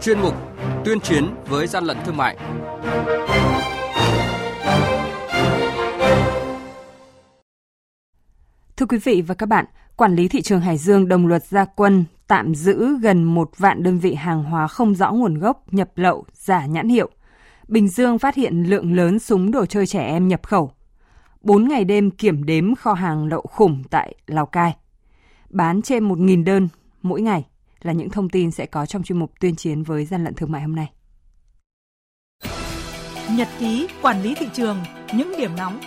chuyên mục Tuyên chiến với gian lận thương mại. Thưa quý vị và các bạn, quản lý thị trường Hải Dương đồng loạt gia quân tạm giữ gần một vạn đơn vị hàng hóa không rõ nguồn gốc, nhập lậu, giả nhãn hiệu. Bình Dương phát hiện lượng lớn súng đồ chơi trẻ em nhập khẩu. 4 ngày đêm kiểm đếm kho hàng lậu khủng tại Lào Cai. Bán trên 1.000 đơn mỗi ngày là những thông tin sẽ có trong chuyên mục tuyên chiến với gian lận thương mại hôm nay. Nhật ký quản lý thị trường, những điểm nóng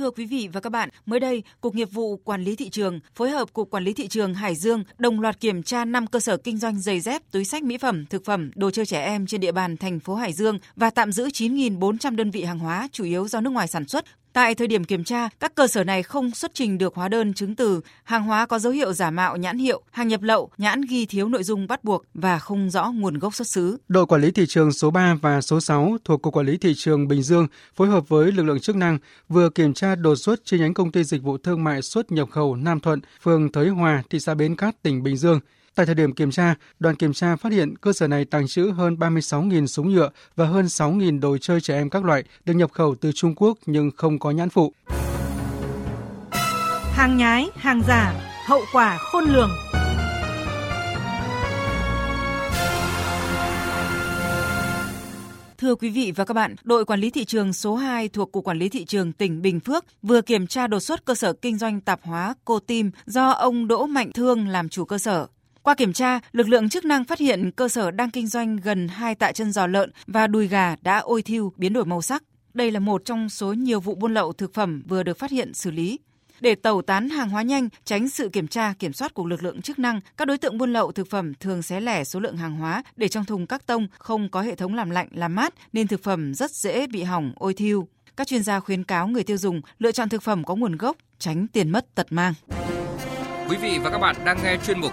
Thưa quý vị và các bạn, mới đây, Cục Nghiệp vụ Quản lý thị trường phối hợp Cục Quản lý thị trường Hải Dương đồng loạt kiểm tra 5 cơ sở kinh doanh giày dép, túi sách mỹ phẩm, thực phẩm, đồ chơi trẻ em trên địa bàn thành phố Hải Dương và tạm giữ 9.400 đơn vị hàng hóa chủ yếu do nước ngoài sản xuất Tại thời điểm kiểm tra, các cơ sở này không xuất trình được hóa đơn chứng từ, hàng hóa có dấu hiệu giả mạo nhãn hiệu, hàng nhập lậu, nhãn ghi thiếu nội dung bắt buộc và không rõ nguồn gốc xuất xứ. Đội quản lý thị trường số 3 và số 6 thuộc Cục Quản lý Thị trường Bình Dương phối hợp với lực lượng chức năng vừa kiểm tra đột xuất chi nhánh công ty dịch vụ thương mại xuất nhập khẩu Nam Thuận, phường Thới Hòa, thị xã Bến Cát, tỉnh Bình Dương – Tại thời điểm kiểm tra, đoàn kiểm tra phát hiện cơ sở này tàng trữ hơn 36.000 súng nhựa và hơn 6.000 đồ chơi trẻ em các loại được nhập khẩu từ Trung Quốc nhưng không có nhãn phụ. Hàng nhái, hàng giả, hậu quả khôn lường. Thưa quý vị và các bạn, đội quản lý thị trường số 2 thuộc Cục Quản lý Thị trường tỉnh Bình Phước vừa kiểm tra đột xuất cơ sở kinh doanh tạp hóa Cô Tim do ông Đỗ Mạnh Thương làm chủ cơ sở. Qua kiểm tra, lực lượng chức năng phát hiện cơ sở đang kinh doanh gần hai tạ chân giò lợn và đùi gà đã ôi thiêu biến đổi màu sắc. Đây là một trong số nhiều vụ buôn lậu thực phẩm vừa được phát hiện xử lý. Để tẩu tán hàng hóa nhanh, tránh sự kiểm tra, kiểm soát của lực lượng chức năng, các đối tượng buôn lậu thực phẩm thường xé lẻ số lượng hàng hóa để trong thùng các tông không có hệ thống làm lạnh, làm mát nên thực phẩm rất dễ bị hỏng, ôi thiêu. Các chuyên gia khuyến cáo người tiêu dùng lựa chọn thực phẩm có nguồn gốc, tránh tiền mất tật mang. Quý vị và các bạn đang nghe chuyên mục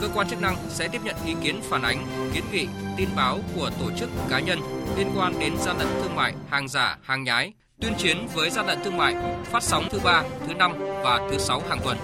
Cơ quan chức năng sẽ tiếp nhận ý kiến phản ánh, kiến nghị, tin báo của tổ chức cá nhân liên quan đến gian lận thương mại, hàng giả, hàng nhái, tuyên chiến với gian lận thương mại, phát sóng thứ ba, thứ năm và thứ sáu hàng tuần.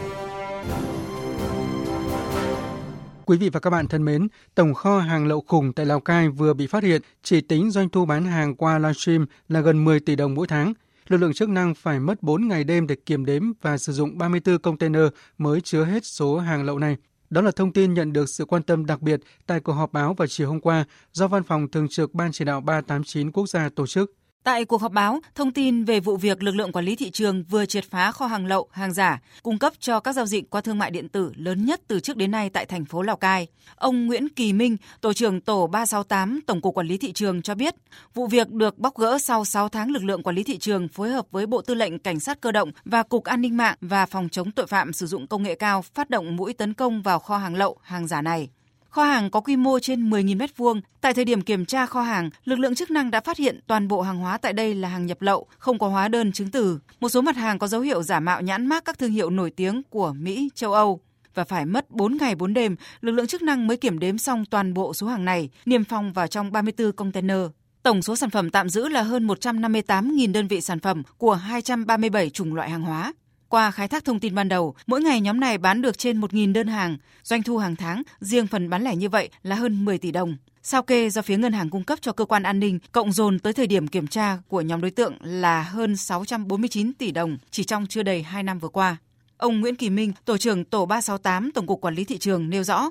Quý vị và các bạn thân mến, tổng kho hàng lậu khủng tại Lào Cai vừa bị phát hiện, chỉ tính doanh thu bán hàng qua livestream là gần 10 tỷ đồng mỗi tháng. Lực lượng chức năng phải mất 4 ngày đêm để kiểm đếm và sử dụng 34 container mới chứa hết số hàng lậu này. Đó là thông tin nhận được sự quan tâm đặc biệt tại cuộc họp báo vào chiều hôm qua do Văn phòng Thường trực Ban Chỉ đạo 389 Quốc gia tổ chức. Tại cuộc họp báo, thông tin về vụ việc lực lượng quản lý thị trường vừa triệt phá kho hàng lậu, hàng giả, cung cấp cho các giao dịch qua thương mại điện tử lớn nhất từ trước đến nay tại thành phố Lào Cai. Ông Nguyễn Kỳ Minh, tổ trưởng tổ 368 Tổng cục Quản lý thị trường cho biết, vụ việc được bóc gỡ sau 6 tháng lực lượng quản lý thị trường phối hợp với Bộ Tư lệnh Cảnh sát cơ động và Cục An ninh mạng và Phòng chống tội phạm sử dụng công nghệ cao phát động mũi tấn công vào kho hàng lậu, hàng giả này. Kho hàng có quy mô trên 10.000 m2. Tại thời điểm kiểm tra kho hàng, lực lượng chức năng đã phát hiện toàn bộ hàng hóa tại đây là hàng nhập lậu, không có hóa đơn chứng từ. Một số mặt hàng có dấu hiệu giả mạo nhãn mác các thương hiệu nổi tiếng của Mỹ, châu Âu và phải mất 4 ngày 4 đêm, lực lượng chức năng mới kiểm đếm xong toàn bộ số hàng này, niêm phong vào trong 34 container. Tổng số sản phẩm tạm giữ là hơn 158.000 đơn vị sản phẩm của 237 chủng loại hàng hóa. Qua khai thác thông tin ban đầu, mỗi ngày nhóm này bán được trên 1.000 đơn hàng, doanh thu hàng tháng riêng phần bán lẻ như vậy là hơn 10 tỷ đồng. Sao kê do phía ngân hàng cung cấp cho cơ quan an ninh cộng dồn tới thời điểm kiểm tra của nhóm đối tượng là hơn 649 tỷ đồng chỉ trong chưa đầy 2 năm vừa qua. Ông Nguyễn Kỳ Minh, tổ trưởng tổ 368 Tổng cục Quản lý thị trường nêu rõ,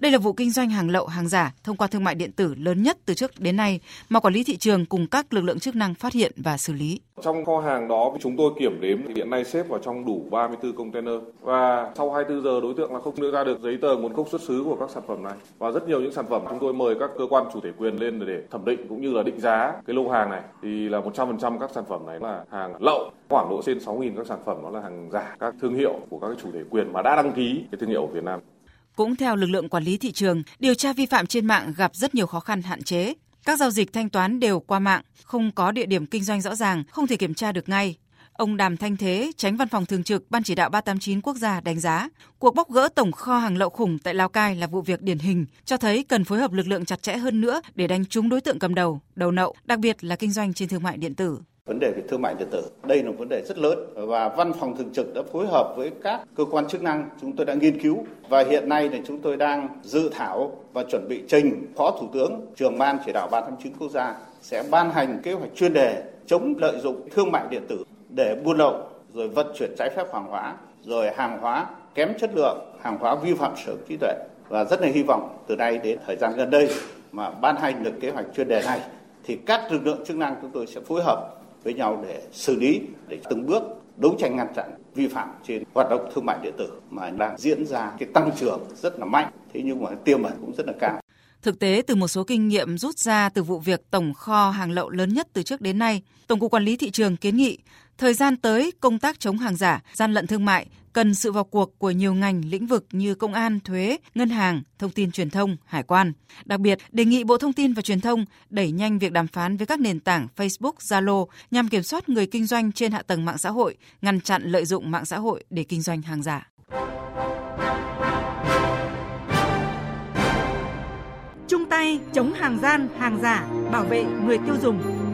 đây là vụ kinh doanh hàng lậu, hàng giả thông qua thương mại điện tử lớn nhất từ trước đến nay mà quản lý thị trường cùng các lực lượng chức năng phát hiện và xử lý. Trong kho hàng đó chúng tôi kiểm đếm thì hiện nay xếp vào trong đủ 34 container và sau 24 giờ đối tượng là không đưa ra được giấy tờ nguồn gốc xuất xứ của các sản phẩm này. Và rất nhiều những sản phẩm chúng tôi mời các cơ quan chủ thể quyền lên để thẩm định cũng như là định giá cái lô hàng này thì là 100% các sản phẩm này là hàng lậu khoảng độ trên 6.000 các sản phẩm đó là hàng giả các thương hiệu của các chủ thể quyền mà đã đăng ký cái thương hiệu ở Việt Nam. Cũng theo lực lượng quản lý thị trường, điều tra vi phạm trên mạng gặp rất nhiều khó khăn hạn chế. Các giao dịch thanh toán đều qua mạng, không có địa điểm kinh doanh rõ ràng, không thể kiểm tra được ngay. Ông Đàm Thanh Thế, tránh văn phòng thường trực Ban chỉ đạo 389 quốc gia đánh giá, cuộc bóc gỡ tổng kho hàng lậu khủng tại Lào Cai là vụ việc điển hình, cho thấy cần phối hợp lực lượng chặt chẽ hơn nữa để đánh trúng đối tượng cầm đầu, đầu nậu, đặc biệt là kinh doanh trên thương mại điện tử vấn đề về thương mại điện tử. Đây là một vấn đề rất lớn và văn phòng thường trực đã phối hợp với các cơ quan chức năng chúng tôi đã nghiên cứu và hiện nay thì chúng tôi đang dự thảo và chuẩn bị trình Phó Thủ tướng, trưởng ban chỉ đạo 389 quốc gia sẽ ban hành kế hoạch chuyên đề chống lợi dụng thương mại điện tử để buôn lậu, rồi vận chuyển trái phép hàng hóa, rồi hàng hóa kém chất lượng, hàng hóa vi phạm sở hữu trí tuệ và rất là hy vọng từ nay đến thời gian gần đây mà ban hành được kế hoạch chuyên đề này thì các lực lượng chức năng chúng tôi sẽ phối hợp với nhau để xử lý để từng bước đấu tranh ngăn chặn vi phạm trên hoạt động thương mại điện tử mà đang diễn ra cái tăng trưởng rất là mạnh. Thế nhưng mà tiềm ẩn cũng rất là cao. Thực tế, từ một số kinh nghiệm rút ra từ vụ việc tổng kho hàng lậu lớn nhất từ trước đến nay, Tổng cục Quản lý Thị trường kiến nghị thời gian tới công tác chống hàng giả, gian lận thương mại cần sự vào cuộc của nhiều ngành lĩnh vực như công an, thuế, ngân hàng, thông tin truyền thông, hải quan. Đặc biệt, đề nghị Bộ Thông tin và Truyền thông đẩy nhanh việc đàm phán với các nền tảng Facebook, Zalo nhằm kiểm soát người kinh doanh trên hạ tầng mạng xã hội, ngăn chặn lợi dụng mạng xã hội để kinh doanh hàng giả. Chung tay chống hàng gian, hàng giả, bảo vệ người tiêu dùng.